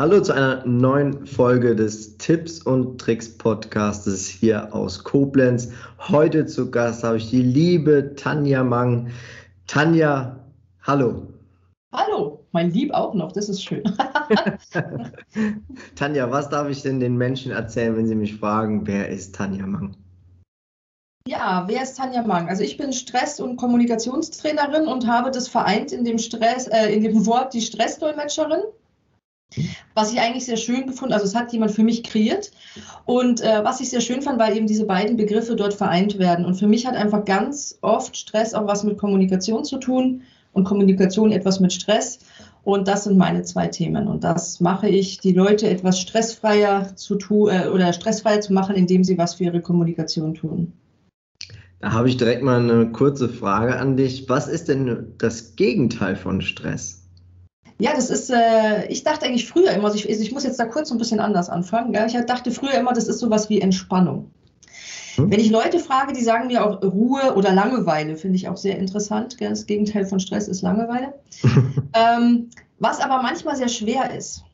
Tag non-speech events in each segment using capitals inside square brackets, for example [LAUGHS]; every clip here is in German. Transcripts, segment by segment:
Hallo zu einer neuen Folge des Tipps und Tricks Podcastes hier aus Koblenz. Heute zu Gast habe ich die liebe Tanja Mang. Tanja, hallo. Hallo, mein Lieb auch noch, das ist schön. [LAUGHS] Tanja, was darf ich denn den Menschen erzählen, wenn sie mich fragen, wer ist Tanja Mang? Ja, wer ist Tanja Mang? Also ich bin Stress- und Kommunikationstrainerin und habe das vereint in dem Stress, äh, in dem Wort die Stressdolmetscherin. Was ich eigentlich sehr schön gefunden, also es hat jemand für mich kreiert und äh, was ich sehr schön fand, weil eben diese beiden Begriffe dort vereint werden. Und für mich hat einfach ganz oft Stress auch was mit Kommunikation zu tun und Kommunikation etwas mit Stress. Und das sind meine zwei Themen. Und das mache ich, die Leute etwas stressfreier zu tun äh, oder stressfreier zu machen, indem sie was für ihre Kommunikation tun. Da habe ich direkt mal eine kurze Frage an dich. Was ist denn das Gegenteil von Stress? Ja, das ist, äh, ich dachte eigentlich früher immer, ich, ich, muss jetzt da kurz ein bisschen anders anfangen. Gell? Ich dachte früher immer, das ist sowas wie Entspannung. Hm? Wenn ich Leute frage, die sagen mir auch Ruhe oder Langeweile, finde ich auch sehr interessant. Gell? Das Gegenteil von Stress ist Langeweile. [LAUGHS] ähm, was aber manchmal sehr schwer ist.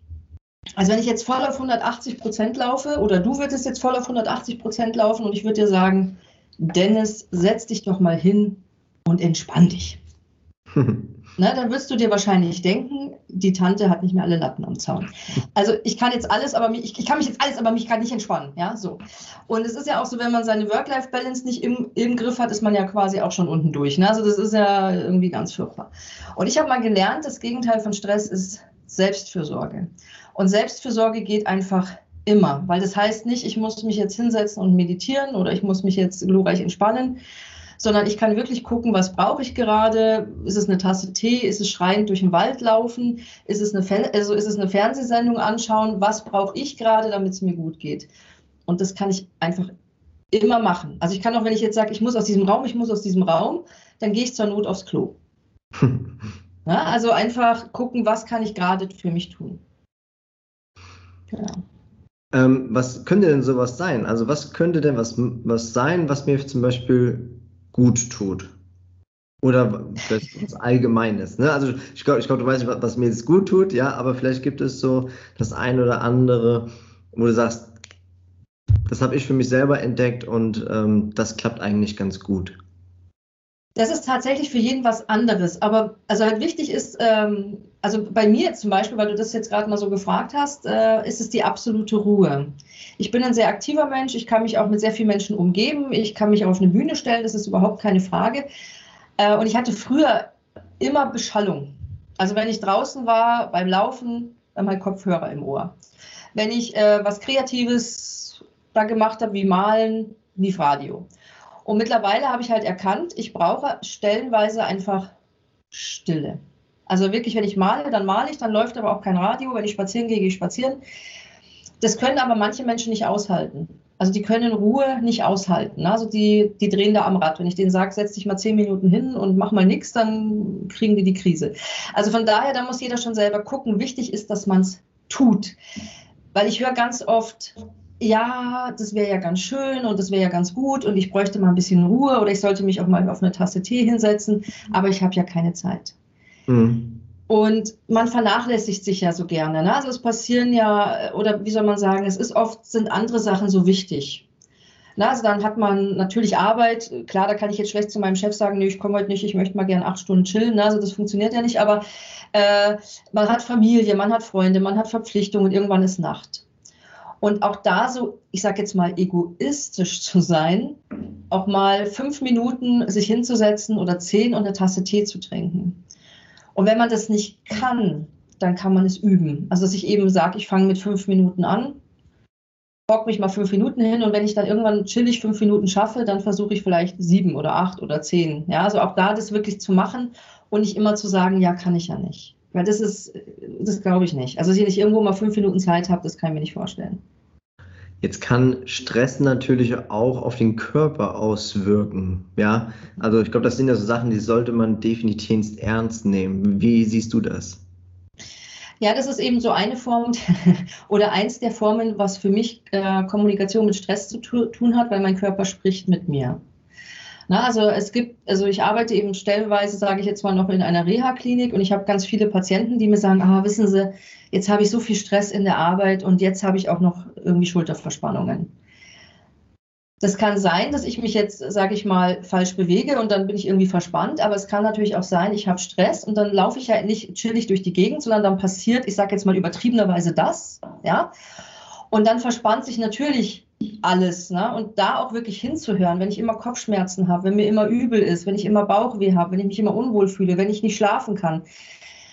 Also wenn ich jetzt voll auf 180 Prozent laufe oder du würdest jetzt voll auf 180 Prozent laufen und ich würde dir sagen, Dennis, setz dich doch mal hin und entspann dich. [LAUGHS] Na, dann wirst du dir wahrscheinlich denken, die Tante hat nicht mehr alle Latten am Zaun. Also ich kann jetzt alles, aber mich, ich, ich kann mich jetzt alles, aber mich gerade nicht entspannen. Ja, so. Und es ist ja auch so, wenn man seine Work-Life-Balance nicht im, im Griff hat, ist man ja quasi auch schon unten durch. Ne? Also das ist ja irgendwie ganz furchtbar. Und ich habe mal gelernt, das Gegenteil von Stress ist Selbstfürsorge. Und Selbstfürsorge geht einfach immer, weil das heißt nicht, ich muss mich jetzt hinsetzen und meditieren oder ich muss mich jetzt glorreich entspannen, sondern ich kann wirklich gucken, was brauche ich gerade? Ist es eine Tasse Tee? Ist es schreiend durch den Wald laufen? Ist es eine, also ist es eine Fernsehsendung anschauen? Was brauche ich gerade, damit es mir gut geht? Und das kann ich einfach immer machen. Also ich kann auch, wenn ich jetzt sage, ich muss aus diesem Raum, ich muss aus diesem Raum, dann gehe ich zur Not aufs Klo. [LAUGHS] ja, also einfach gucken, was kann ich gerade für mich tun. Genau. Ähm, was könnte denn sowas sein? Also was könnte denn was, was sein, was mir zum Beispiel gut tut. Oder vielleicht [LAUGHS] was Allgemeines. Ne? Also ich glaube, ich glaub, du weißt nicht, was mir jetzt gut tut, ja, aber vielleicht gibt es so das ein oder andere, wo du sagst, das habe ich für mich selber entdeckt und ähm, das klappt eigentlich ganz gut. Das ist tatsächlich für jeden was anderes. Aber also halt wichtig ist, ähm, also bei mir zum Beispiel, weil du das jetzt gerade mal so gefragt hast, äh, ist es die absolute Ruhe. Ich bin ein sehr aktiver Mensch, ich kann mich auch mit sehr vielen Menschen umgeben, ich kann mich auf eine Bühne stellen, das ist überhaupt keine Frage. Äh, und ich hatte früher immer Beschallung. Also wenn ich draußen war beim Laufen, dann mein Kopfhörer im Ohr. Wenn ich äh, was Kreatives da gemacht habe, wie Malen, lief Radio. Und mittlerweile habe ich halt erkannt, ich brauche stellenweise einfach Stille. Also wirklich, wenn ich male, dann male ich, dann läuft aber auch kein Radio. Wenn ich spazieren gehe, gehe ich spazieren. Das können aber manche Menschen nicht aushalten. Also die können Ruhe nicht aushalten. Also die, die drehen da am Rad. Wenn ich denen sage, setz dich mal zehn Minuten hin und mach mal nichts, dann kriegen die die Krise. Also von daher, da muss jeder schon selber gucken. Wichtig ist, dass man es tut. Weil ich höre ganz oft, ja, das wäre ja ganz schön und das wäre ja ganz gut und ich bräuchte mal ein bisschen Ruhe oder ich sollte mich auch mal auf eine Tasse Tee hinsetzen, aber ich habe ja keine Zeit. Mhm. Und man vernachlässigt sich ja so gerne. Ne? Also es passieren ja, oder wie soll man sagen, es ist oft, sind andere Sachen so wichtig. Na, also dann hat man natürlich Arbeit. Klar, da kann ich jetzt schlecht zu meinem Chef sagen, nee, ich komme heute nicht, ich möchte mal gern acht Stunden chillen. Ne? Also das funktioniert ja nicht, aber äh, man hat Familie, man hat Freunde, man hat Verpflichtungen und irgendwann ist Nacht. Und auch da so, ich sage jetzt mal, egoistisch zu sein, auch mal fünf Minuten sich hinzusetzen oder zehn und eine Tasse Tee zu trinken. Und wenn man das nicht kann, dann kann man es üben. Also dass ich eben sage, ich fange mit fünf Minuten an, bock mich mal fünf Minuten hin und wenn ich dann irgendwann chillig fünf Minuten schaffe, dann versuche ich vielleicht sieben oder acht oder zehn. Ja, also auch da das wirklich zu machen und nicht immer zu sagen, ja, kann ich ja nicht. Weil das ist, das glaube ich nicht. Also, dass ich nicht irgendwo mal fünf Minuten Zeit habe, das kann ich mir nicht vorstellen. Jetzt kann Stress natürlich auch auf den Körper auswirken. Ja, also ich glaube, das sind ja so Sachen, die sollte man definitiv ernst nehmen. Wie siehst du das? Ja, das ist eben so eine Form [LAUGHS] oder eins der Formen, was für mich äh, Kommunikation mit Stress zu tu tun hat, weil mein Körper spricht mit mir. Na, also es gibt, also ich arbeite eben stellenweise, sage ich jetzt mal, noch in einer Reha-Klinik und ich habe ganz viele Patienten, die mir sagen, ah, wissen Sie, jetzt habe ich so viel Stress in der Arbeit und jetzt habe ich auch noch irgendwie Schulterverspannungen. Das kann sein, dass ich mich jetzt, sage ich mal, falsch bewege und dann bin ich irgendwie verspannt, aber es kann natürlich auch sein, ich habe Stress und dann laufe ich halt nicht chillig durch die Gegend, sondern dann passiert, ich sage jetzt mal übertriebenerweise das, ja, und dann verspannt sich natürlich alles. Ne? Und da auch wirklich hinzuhören, wenn ich immer Kopfschmerzen habe, wenn mir immer übel ist, wenn ich immer Bauchweh habe, wenn ich mich immer unwohl fühle, wenn ich nicht schlafen kann,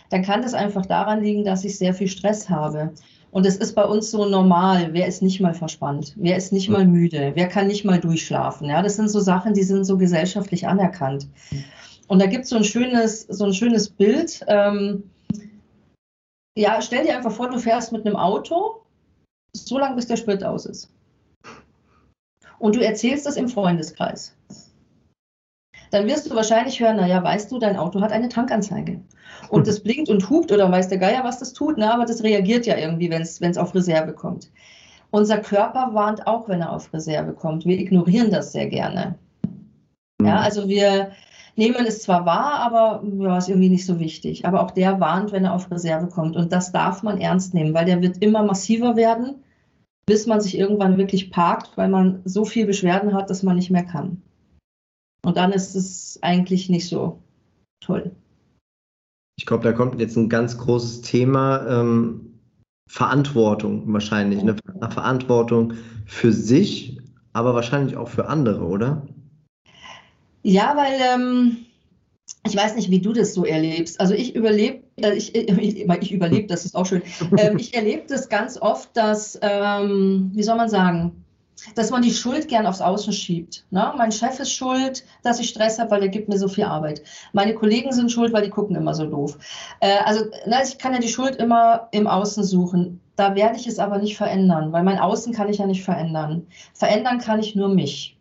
dann kann das einfach daran liegen, dass ich sehr viel Stress habe. Und es ist bei uns so normal. Wer ist nicht mal verspannt? Wer ist nicht mal müde? Wer kann nicht mal durchschlafen? Ja, das sind so Sachen, die sind so gesellschaftlich anerkannt. Und da gibt es so ein schönes, so ein schönes Bild. Ähm, ja, stell dir einfach vor, du fährst mit einem Auto, so lange bis der Sprit aus ist und du erzählst das im Freundeskreis, dann wirst du wahrscheinlich hören, naja, weißt du, dein Auto hat eine Tankanzeige. Und das blinkt und hupt oder weiß der Geier, was das tut, ne? aber das reagiert ja irgendwie, wenn es auf Reserve kommt. Unser Körper warnt auch, wenn er auf Reserve kommt. Wir ignorieren das sehr gerne. Ja, mhm. also wir nehmen es zwar wahr, aber ja, ist irgendwie nicht so wichtig. Aber auch der warnt, wenn er auf Reserve kommt. Und das darf man ernst nehmen, weil der wird immer massiver werden bis man sich irgendwann wirklich parkt, weil man so viel Beschwerden hat, dass man nicht mehr kann. Und dann ist es eigentlich nicht so toll. Ich glaube, da kommt jetzt ein ganz großes Thema ähm, Verantwortung wahrscheinlich. Eine Verantwortung für sich, aber wahrscheinlich auch für andere, oder? Ja, weil ähm, ich weiß nicht, wie du das so erlebst. Also ich überlebe, ich, [LAUGHS] ich, ich überlebe, das ist auch schön. Ähm, ich erlebe das ganz oft, dass, ähm, wie soll man sagen, dass man die Schuld gern aufs Außen schiebt. Ne? Mein Chef ist schuld, dass ich Stress habe, weil er gibt mir so viel Arbeit. Meine Kollegen sind schuld, weil die gucken immer so doof. Äh, also na, ich kann ja die Schuld immer im Außen suchen. Da werde ich es aber nicht verändern, weil mein Außen kann ich ja nicht verändern. Verändern kann ich nur mich.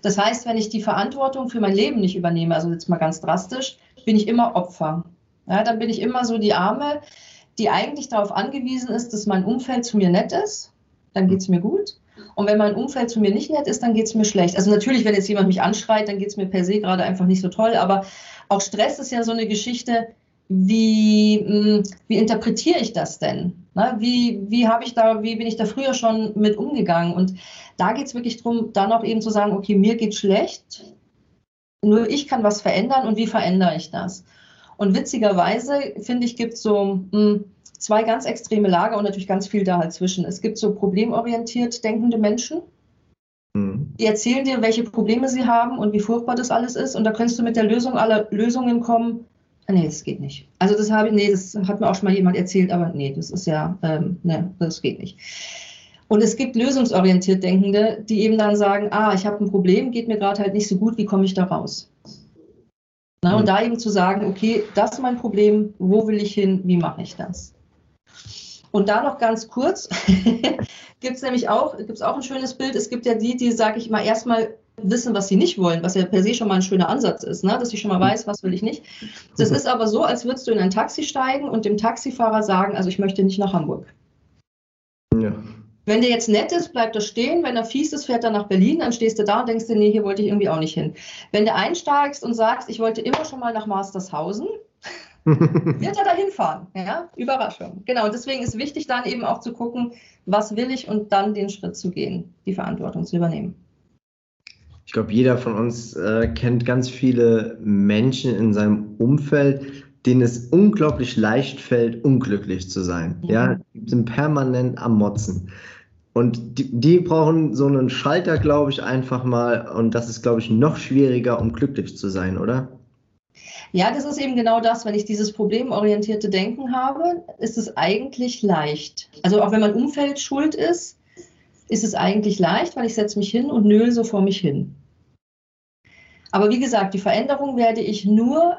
Das heißt, wenn ich die Verantwortung für mein Leben nicht übernehme, also jetzt mal ganz drastisch, bin ich immer Opfer. Ja, dann bin ich immer so die Arme, die eigentlich darauf angewiesen ist, dass mein Umfeld zu mir nett ist, dann geht es mir gut. Und wenn mein Umfeld zu mir nicht nett ist, dann geht es mir schlecht. Also natürlich, wenn jetzt jemand mich anschreit, dann geht es mir per se gerade einfach nicht so toll. Aber auch Stress ist ja so eine Geschichte, wie, hm, wie interpretiere ich das denn? Wie, wie habe ich da, wie bin ich da früher schon mit umgegangen? Und da geht es wirklich darum, dann auch eben zu sagen, okay, mir geht schlecht, nur ich kann was verändern und wie verändere ich das? Und witzigerweise, finde ich, gibt es so mh, hm, zwei ganz extreme Lager und natürlich ganz viel da dazwischen. Es gibt so problemorientiert denkende Menschen, mhm. die erzählen dir, welche Probleme sie haben und wie furchtbar das alles ist. Und da kannst du mit der Lösung aller Lösungen kommen, Ah, nee, das geht nicht. Also das habe ich, nee, das hat mir auch schon mal jemand erzählt, aber nee, das ist ja, ähm, nee, das geht nicht. Und es gibt lösungsorientiert Denkende, die eben dann sagen, ah, ich habe ein Problem, geht mir gerade halt nicht so gut, wie komme ich da raus? Na, und mhm. da eben zu sagen, okay, das ist mein Problem, wo will ich hin, wie mache ich das? Und da noch ganz kurz, [LAUGHS] gibt es nämlich auch, gibt es auch ein schönes Bild. Es gibt ja die, die, sage ich mal, erstmal wissen, was sie nicht wollen, was ja per se schon mal ein schöner Ansatz ist, ne? dass ich schon mal weiß, was will ich nicht. Das ist aber so, als würdest du in ein Taxi steigen und dem Taxifahrer sagen, also ich möchte nicht nach Hamburg. Ja. Wenn der jetzt nett ist, bleibt er stehen. Wenn er fies ist, fährt er nach Berlin. Dann stehst du da und denkst dir, nee, hier wollte ich irgendwie auch nicht hin. Wenn du einsteigst und sagst, ich wollte immer schon mal nach Mastershausen, [LAUGHS] wird er dahin fahren. Ja? Überraschung. Genau. Und deswegen ist wichtig, dann eben auch zu gucken, was will ich und dann den Schritt zu gehen, die Verantwortung zu übernehmen. Ich glaube, jeder von uns äh, kennt ganz viele Menschen in seinem Umfeld, denen es unglaublich leicht fällt, unglücklich zu sein. Ja, die sind permanent am Motzen. Und die, die, brauchen so einen Schalter, glaube ich, einfach mal. Und das ist, glaube ich, noch schwieriger, um glücklich zu sein, oder? Ja, das ist eben genau das. Wenn ich dieses problemorientierte Denken habe, ist es eigentlich leicht. Also auch wenn mein Umfeld schuld ist, ist es eigentlich leicht, weil ich setze mich hin und nöl so vor mich hin. Aber wie gesagt, die Veränderung werde ich nur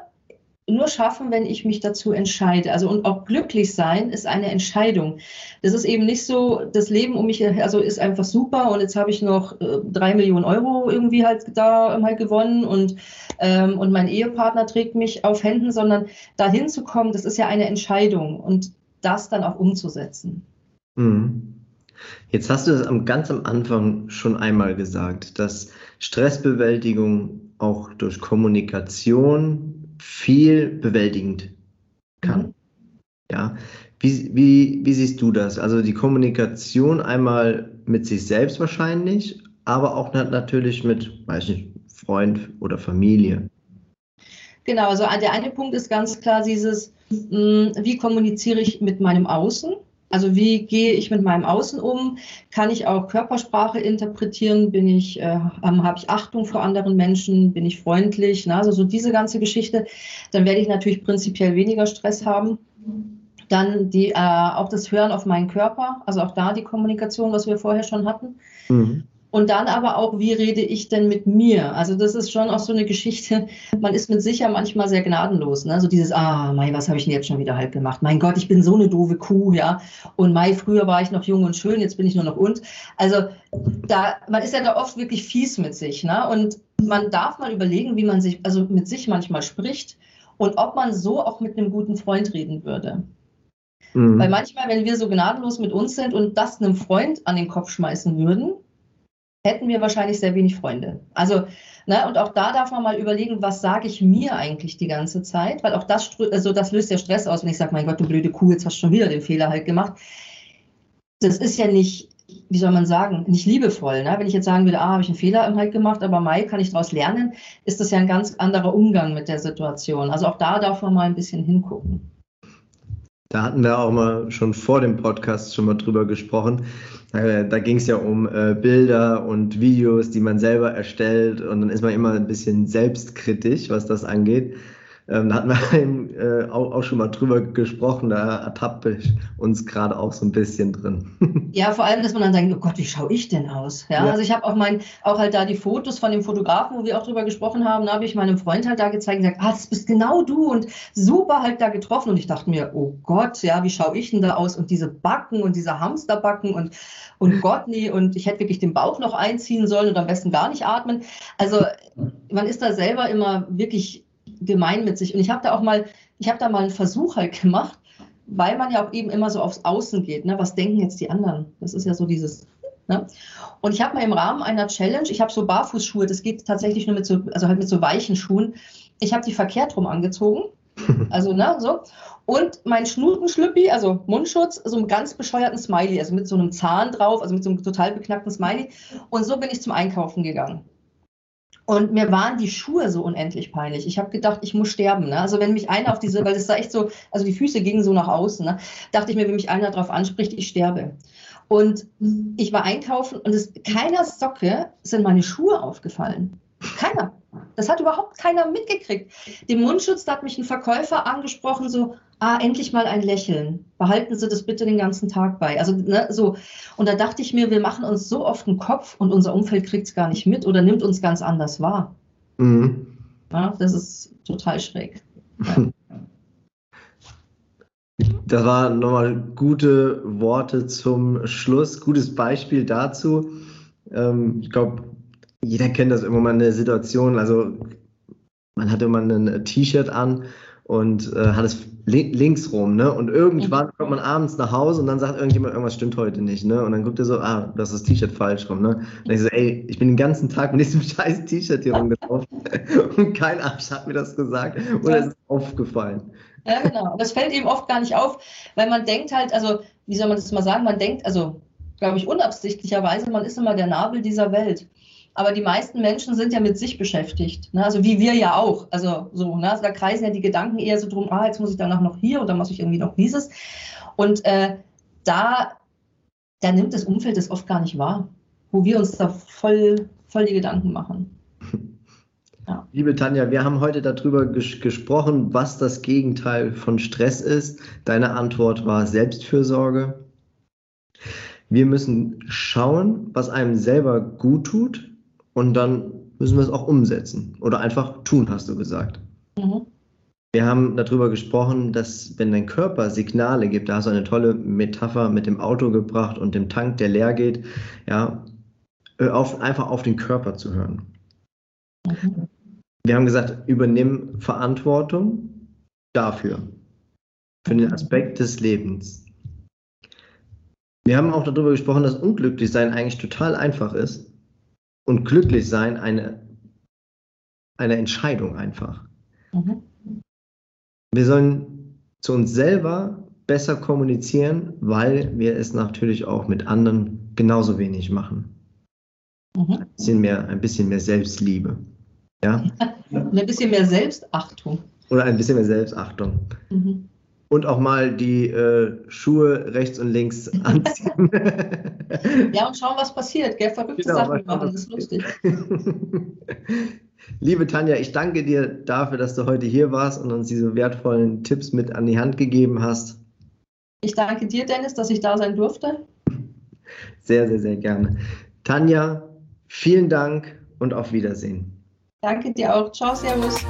nur schaffen, wenn ich mich dazu entscheide. Also und auch glücklich sein ist eine Entscheidung. Das ist eben nicht so, das Leben um mich, also ist einfach super und jetzt habe ich noch äh, drei Millionen Euro irgendwie halt da halt gewonnen und, ähm, und mein Ehepartner trägt mich auf Händen, sondern dahin zu kommen, das ist ja eine Entscheidung und das dann auch umzusetzen. Mhm. Jetzt hast du es ganz am Anfang schon einmal gesagt, dass Stressbewältigung auch durch Kommunikation viel bewältigend kann. Mhm. Ja, wie, wie, wie siehst du das? Also die Kommunikation einmal mit sich selbst wahrscheinlich, aber auch natürlich mit, weiß nicht, Freund oder Familie. Genau, also der eine Punkt ist ganz klar dieses, hm, wie kommuniziere ich mit meinem Außen? Also wie gehe ich mit meinem Außen um? Kann ich auch Körpersprache interpretieren? Bin ich, äh, habe ich Achtung vor anderen Menschen? Bin ich freundlich? Na, also so diese ganze Geschichte. Dann werde ich natürlich prinzipiell weniger Stress haben. Dann die, äh, auch das Hören auf meinen Körper, also auch da die Kommunikation, was wir vorher schon hatten. Mhm. Und dann aber auch, wie rede ich denn mit mir? Also das ist schon auch so eine Geschichte, man ist mit sich ja manchmal sehr gnadenlos. Ne? So dieses, ah, Mai, was habe ich denn jetzt schon wieder halb gemacht? Mein Gott, ich bin so eine doofe Kuh, ja. Und Mai, früher war ich noch jung und schön, jetzt bin ich nur noch und. Also da, man ist ja da oft wirklich fies mit sich. Ne? Und man darf mal überlegen, wie man sich, also mit sich manchmal spricht und ob man so auch mit einem guten Freund reden würde. Mhm. Weil manchmal, wenn wir so gnadenlos mit uns sind und das einem Freund an den Kopf schmeißen würden, hätten wir wahrscheinlich sehr wenig Freunde. Also, ne, und auch da darf man mal überlegen, was sage ich mir eigentlich die ganze Zeit, weil auch das, also das löst ja Stress aus, wenn ich sage, mein Gott, du blöde Kuh, jetzt hast du schon wieder den Fehler halt gemacht. Das ist ja nicht, wie soll man sagen, nicht liebevoll. Ne? Wenn ich jetzt sagen würde, ah, habe ich einen Fehler halt gemacht, aber Mai kann ich daraus lernen, ist das ja ein ganz anderer Umgang mit der Situation. Also auch da darf man mal ein bisschen hingucken. Da hatten wir auch mal schon vor dem Podcast schon mal drüber gesprochen. Äh, da ging es ja um äh, Bilder und Videos, die man selber erstellt und dann ist man immer ein bisschen selbstkritisch, was das angeht. Ähm, da hatten wir [LAUGHS] eben, äh, auch, auch, schon mal drüber gesprochen, da ertappe ich uns gerade auch so ein bisschen drin. [LAUGHS] Ja, vor allem, dass man dann denkt, oh Gott, wie schaue ich denn aus? Ja, ja. also ich habe auch mein, auch halt da die Fotos von dem Fotografen, wo wir auch drüber gesprochen haben, da habe ich meinem Freund halt da gezeigt und gesagt, ah, das bist genau du und super halt da getroffen und ich dachte mir, oh Gott, ja, wie schaue ich denn da aus? Und diese Backen und diese Hamsterbacken und, und [LAUGHS] Gott, nee, und ich hätte wirklich den Bauch noch einziehen sollen und am besten gar nicht atmen. Also man ist da selber immer wirklich gemein mit sich. Und ich habe da auch mal, ich habe da mal einen Versuch halt gemacht, weil man ja auch eben immer so aufs Außen geht. Ne? Was denken jetzt die anderen? Das ist ja so dieses. Ne? Und ich habe mal im Rahmen einer Challenge, ich habe so Barfußschuhe, das geht tatsächlich nur mit so, also halt mit so weichen Schuhen. Ich habe die verkehrt rum angezogen. [LAUGHS] Also, ne, so. Und mein Schnutenschlüppi, also Mundschutz, so einen ganz bescheuerten Smiley, also mit so einem Zahn drauf, also mit so einem total beknackten Smiley. Und so bin ich zum Einkaufen gegangen. Und mir waren die Schuhe so unendlich peinlich. Ich habe gedacht, ich muss sterben. Ne? Also wenn mich einer auf diese, weil das sah echt so, also die Füße gingen so nach außen, ne? dachte ich mir, wenn mich einer darauf anspricht, ich sterbe. Und ich war einkaufen und es, keiner Socke sind meine Schuhe aufgefallen. Keiner. Das hat überhaupt keiner mitgekriegt. Den Mundschutz, da hat mich ein Verkäufer angesprochen, so, ah, endlich mal ein Lächeln. Behalten Sie das bitte den ganzen Tag bei. Also, ne, so. Und da dachte ich mir, wir machen uns so oft einen Kopf und unser Umfeld kriegt es gar nicht mit oder nimmt uns ganz anders wahr. Mhm. Ja, das ist total schräg. Ja. [LAUGHS] Das waren nochmal gute Worte zum Schluss, gutes Beispiel dazu. Ähm, ich glaube, jeder kennt das immer mal eine Situation. Also man hat immer ein T-Shirt an und äh, hat es links rum, ne? Und irgendwann kommt man abends nach Hause und dann sagt irgendjemand, irgendwas stimmt heute nicht, ne? Und dann guckt er so, ah, das ist das T-Shirt falsch rum, ne? Und ich so, ey, ich bin den ganzen Tag mit diesem [LAUGHS] scheiß T-Shirt hier rumgelaufen [LAUGHS] und kein Arsch hat mir das gesagt oder es ist aufgefallen. Ja, genau. Das fällt eben oft gar nicht auf, weil man denkt halt, also, wie soll man das mal sagen, man denkt, also, glaube ich, unabsichtlicherweise, man ist immer der Nabel dieser Welt. Aber die meisten Menschen sind ja mit sich beschäftigt. Ne? Also wie wir ja auch. Also so, ne? also da kreisen ja die Gedanken eher so drum, ah, jetzt muss ich danach noch hier und dann muss ich irgendwie noch dieses. Und äh, da, da nimmt das Umfeld das oft gar nicht wahr, wo wir uns da voll, voll die Gedanken machen. [LAUGHS] Ja. Liebe Tanja, wir haben heute darüber ges gesprochen, was das Gegenteil von Stress ist. Deine Antwort war Selbstfürsorge. Wir müssen schauen, was einem selber gut tut und dann müssen wir es auch umsetzen oder einfach tun, hast du gesagt. Mhm. Wir haben darüber gesprochen, dass wenn dein Körper Signale gibt, da hast du eine tolle Metapher mit dem Auto gebracht und dem Tank, der leer geht, ja, auf, einfach auf den Körper zu hören. Mhm. Wir haben gesagt, übernimm Verantwortung dafür, für den Aspekt des Lebens. Wir haben auch darüber gesprochen, dass Unglücklichsein eigentlich total einfach ist und glücklich sein eine eine Entscheidung einfach. Mhm. Wir sollen zu uns selber besser kommunizieren, weil wir es natürlich auch mit anderen genauso wenig machen. Mhm. Ein, bisschen mehr, ein bisschen mehr Selbstliebe. Ja? [LAUGHS] ein bisschen mehr Selbstachtung. Oder ein bisschen mehr Selbstachtung. Mhm. Und auch mal die äh, Schuhe rechts und links [LAUGHS] anziehen. [LAUGHS] ja, und schauen, was passiert. Gell? Verrückte genau, Sachen machen, das ist lustig. [LAUGHS] Liebe Tanja, ich danke dir dafür, dass du heute hier warst und uns diese wertvollen Tipps mit an die Hand gegeben hast. Ich danke dir, Dennis, dass ich da sein durfte. Sehr, sehr, sehr gerne. Tanja, vielen Dank und auf Wiedersehen. Danke dir auch. Ciao, Servus.